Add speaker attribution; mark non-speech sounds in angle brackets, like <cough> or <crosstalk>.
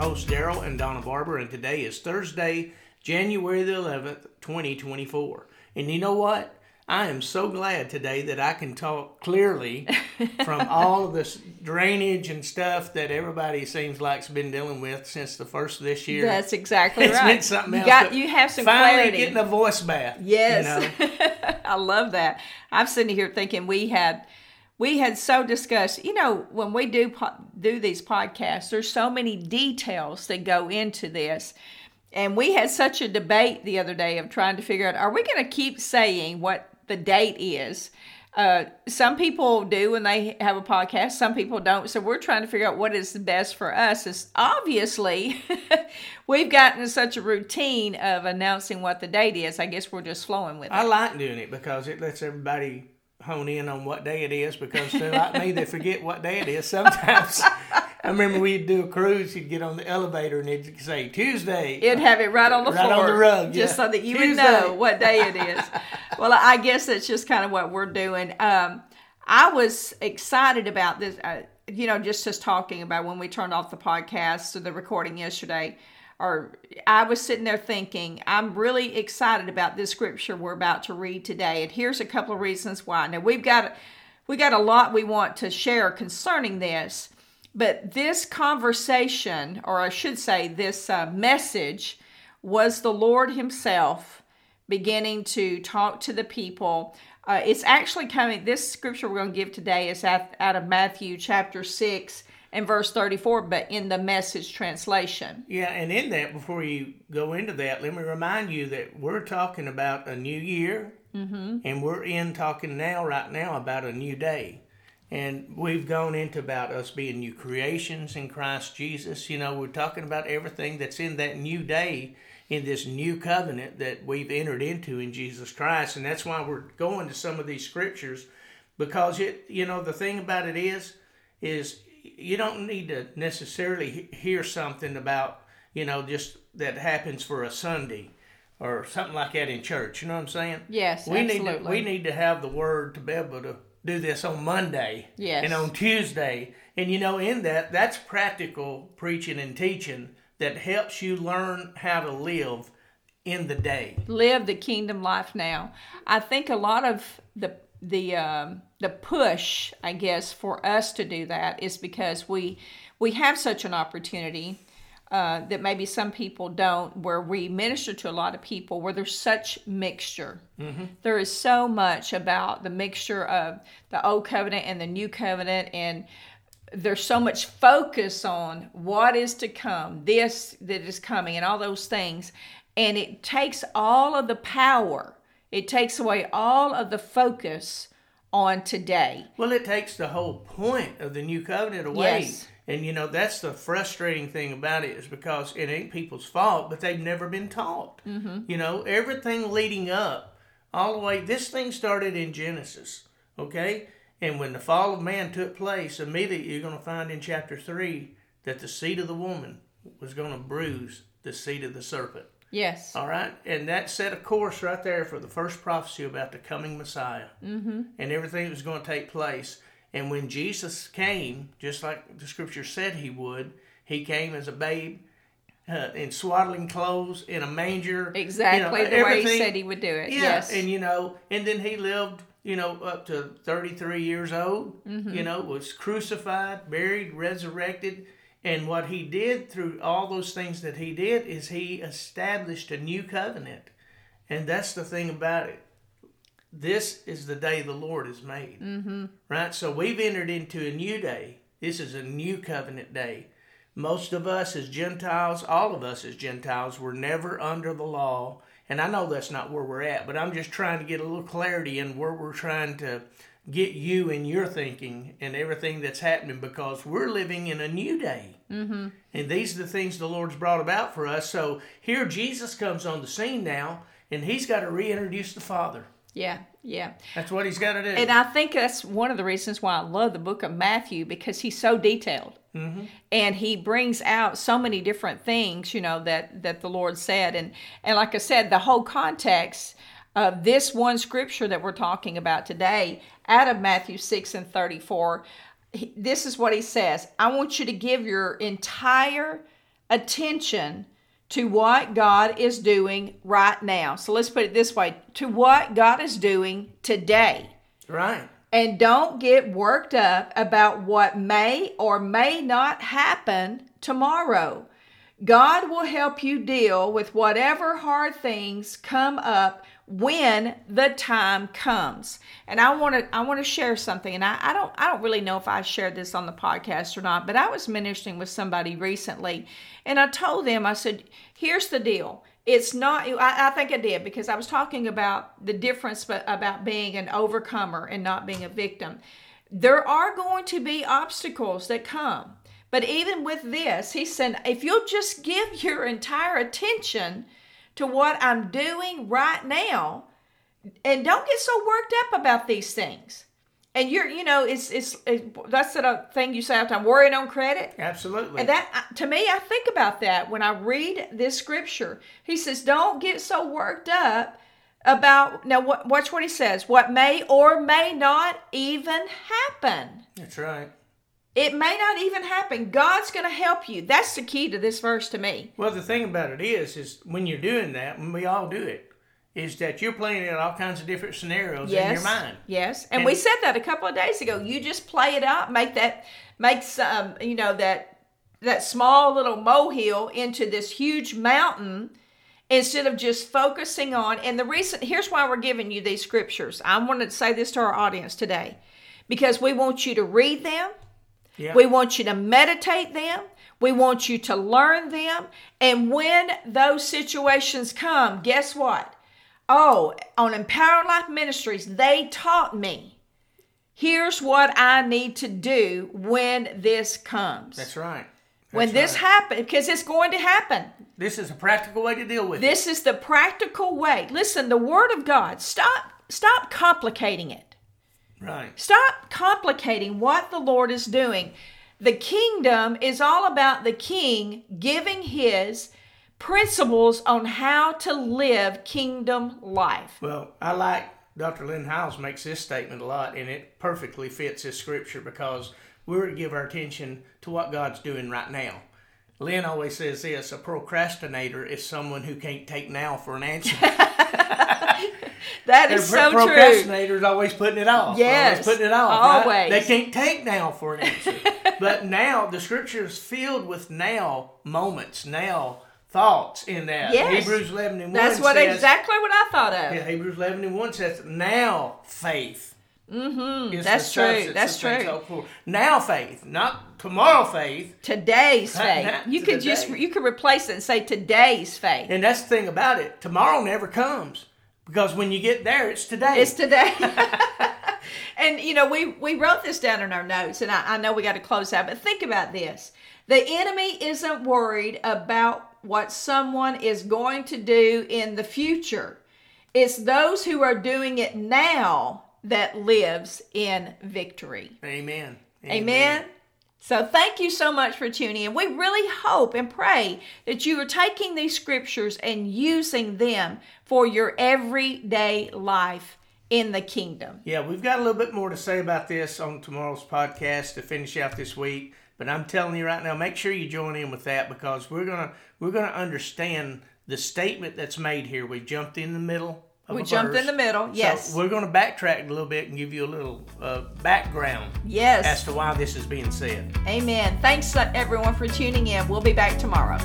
Speaker 1: hosts, Daryl and Donna Barber, and today is Thursday, January the 11th, 2024. And you know what? I am so glad today that I can talk clearly <laughs> from all of this drainage and stuff that everybody seems like's been dealing with since the first of this year.
Speaker 2: That's exactly
Speaker 1: It's
Speaker 2: right.
Speaker 1: been something
Speaker 2: you
Speaker 1: else,
Speaker 2: got you have some
Speaker 1: Finally
Speaker 2: clarity.
Speaker 1: getting a voice bath.
Speaker 2: Yes,
Speaker 1: You know? <laughs>
Speaker 2: I love that. I'm sitting here thinking we had we had so discussed. You know, when we do po- do these podcasts, there's so many details that go into this. And we had such a debate the other day of trying to figure out are we going to keep saying what the date is? Uh, some people do when they have a podcast, some people don't. So we're trying to figure out what is the best for us. Is obviously <laughs> we've gotten such a routine of announcing what the date is. I guess we're just flowing with it.
Speaker 1: I like doing it because it lets everybody hone in on what day it is because they're like me, they forget what day it is sometimes. <laughs> I remember we'd do a cruise, you'd get on the elevator and it'd say Tuesday.
Speaker 2: It'd have it right on the
Speaker 1: Right
Speaker 2: floor,
Speaker 1: on the rug,
Speaker 2: just
Speaker 1: yeah.
Speaker 2: so that you
Speaker 1: Tuesday.
Speaker 2: would know what day it is. <laughs> well, I guess that's just kind of what we're doing. Um, I was excited about this. Uh, you know, just just talking about when we turned off the podcast or the recording yesterday, or I was sitting there thinking, I'm really excited about this scripture we're about to read today, and here's a couple of reasons why. Now we've got we got a lot we want to share concerning this. But this conversation, or I should say, this uh, message, was the Lord Himself beginning to talk to the people. Uh, it's actually coming, this scripture we're going to give today is out, out of Matthew chapter 6 and verse 34, but in the message translation.
Speaker 1: Yeah, and in that, before you go into that, let me remind you that we're talking about a new year, mm-hmm. and we're in talking now, right now, about a new day. And we've gone into about us being new creations in Christ Jesus. You know, we're talking about everything that's in that new day, in this new covenant that we've entered into in Jesus Christ. And that's why we're going to some of these scriptures, because it, you know, the thing about it is, is you don't need to necessarily hear something about you know just that happens for a Sunday or something like that in church. You know what I'm saying?
Speaker 2: Yes,
Speaker 1: we need to,
Speaker 2: absolutely.
Speaker 1: we need to have the word to be able to do this on Monday
Speaker 2: Yes.
Speaker 1: and on Tuesday. And you know, in that, that's practical preaching and teaching that helps you learn how to live in the day.
Speaker 2: live the kingdom life now. I think a lot of the the um, the push, I guess, for us to do that is because we we have such an opportunity uh, that maybe some people don't, where we minister to a lot of people, where there's such mixture. There is so much about the mixture of the old covenant and the new covenant, and there's so much focus on what is to come, this that is coming, and all those things. And it takes all of the power, it takes away all of the focus on today.
Speaker 1: Well, it takes the whole point of the new covenant away.
Speaker 2: Yes.
Speaker 1: And you know, that's the frustrating thing about it is because it ain't people's fault, but they've never been taught. Mm-hmm. You know, everything leading up, all the way, this thing started in Genesis, okay? And when the fall of man took place, immediately you're going to find in chapter 3 that the seed of the woman was going to bruise the seed of the serpent.
Speaker 2: Yes.
Speaker 1: All right, and that set a course right there for the first prophecy about the coming Messiah mm-hmm. and everything that was going to take place. And when Jesus came, just like the Scripture said he would, he came as a babe uh, in swaddling clothes in a manger.
Speaker 2: Exactly
Speaker 1: you know,
Speaker 2: the way he said he would do it.
Speaker 1: Yeah,
Speaker 2: yes.
Speaker 1: and you know, and then he lived, you know, up to thirty-three years old.
Speaker 2: Mm-hmm.
Speaker 1: You know, was crucified, buried, resurrected, and what he did through all those things that he did is he established a new covenant, and that's the thing about it. This is the day the Lord has made, mm-hmm. right? So we've entered into a new day. This is a new covenant day. Most of us as Gentiles, all of us as Gentiles, were never under the law. And I know that's not where we're at, but I'm just trying to get a little clarity in where we're trying to get you in your thinking and everything that's happening because we're living in a new day. Mm-hmm. And these are the things the Lord's brought about for us. So here Jesus comes on the scene now, and he's got to reintroduce the Father.
Speaker 2: yeah. Yeah.
Speaker 1: That's what he's got to do.
Speaker 2: And I think that's one of the reasons why I love the book of Matthew because he's so detailed. Mm-hmm. And he brings out so many different things, you know, that that the Lord said. And and like I said, the whole context of this one scripture that we're talking about today, out of Matthew 6 and 34, he- this is what he says I want you to give your entire attention to what God is doing right now. So let's put it this way to what God is doing today.
Speaker 1: Right.
Speaker 2: And don't get worked up about what may or may not happen tomorrow. God will help you deal with whatever hard things come up when the time comes. And I want to I want to share something. And I, I don't I don't really know if I shared this on the podcast or not, but I was ministering with somebody recently and I told them, I said, here's the deal. It's not, I, I think I did because I was talking about the difference but about being an overcomer and not being a victim. There are going to be obstacles that come. But even with this, he said, if you'll just give your entire attention to what I'm doing right now and don't get so worked up about these things. And you're, you know, it's it's it, that's the thing you say all the time, worrying on credit.
Speaker 1: Absolutely.
Speaker 2: And that, uh, to me, I think about that when I read this scripture. He says, "Don't get so worked up about now. What, watch what he says. What may or may not even happen.
Speaker 1: That's right.
Speaker 2: It may not even happen. God's going to help you. That's the key to this verse to me.
Speaker 1: Well, the thing about it is, is when you're doing that, when we all do it, is that you're playing out all kinds of different scenarios
Speaker 2: yes,
Speaker 1: in your mind.
Speaker 2: Yes, and, and, we said that a couple of days ago. You just play it out, make that, make some, you know, that that small little molehill into this huge mountain instead of just focusing on. And the reason here's why we're giving you these scriptures. I wanted to say this to our audience today because we want you to read them yeah. We want you to meditate them. We want you to learn them. And when those situations come, guess what? Oh, on Empower Life Ministries, they taught me. Here's what I need to do when this comes.
Speaker 1: That's right. That's
Speaker 2: when this
Speaker 1: right.
Speaker 2: happens, because it's going to happen.
Speaker 1: This is a practical way to deal with
Speaker 2: this
Speaker 1: it.
Speaker 2: This is the practical way. Listen, the Word of God. Stop, stop complicating it.
Speaker 1: Right.
Speaker 2: Stop complicating what the Lord is doing. The kingdom is all about the king giving his principles on how to live kingdom life.
Speaker 1: Well, I like Dr. Lynn Hiles makes this statement a lot, and it perfectly fits this scripture because we're to give our attention to what God's doing right now. Lynn always says this a procrastinator is someone who can't take now for an answer. <laughs> <laughs>
Speaker 2: that is so
Speaker 1: true. Procrastinators always putting it off.
Speaker 2: Yes,
Speaker 1: always putting it off.
Speaker 2: Always.
Speaker 1: Right? They can't take now for an answer. <laughs> but now the scripture is filled with now moments, now thoughts in that.
Speaker 2: Yes.
Speaker 1: Hebrews 11 and 1
Speaker 2: That's what
Speaker 1: says,
Speaker 2: exactly what I thought of.
Speaker 1: Yeah, Hebrews 11 and 1 says, now faith.
Speaker 2: Mm-hmm. That's true. That's true.
Speaker 1: Now faith, not tomorrow faith.
Speaker 2: Today's faith. Not, you could just you could replace it and say today's faith.
Speaker 1: And that's the thing about it. Tomorrow never comes because when you get there, it's today.
Speaker 2: It's today. <laughs> <laughs> and you know we we wrote this down in our notes, and I, I know we got to close out, but think about this: the enemy isn't worried about what someone is going to do in the future. It's those who are doing it now that lives in victory.
Speaker 1: Amen.
Speaker 2: Amen. Amen. So thank you so much for tuning in. We really hope and pray that you are taking these scriptures and using them for your everyday life in the kingdom.
Speaker 1: Yeah, we've got a little bit more to say about this on tomorrow's podcast to finish out this week. But I'm telling you right now, make sure you join in with that because we're gonna we're gonna understand the statement that's made here. We jumped in the middle
Speaker 2: we jumped
Speaker 1: verse.
Speaker 2: in the middle. Yes.
Speaker 1: So we're going to backtrack a little bit and give you a little uh, background.
Speaker 2: Yes.
Speaker 1: As to why this is being said.
Speaker 2: Amen. Thanks everyone for tuning in. We'll be back tomorrow.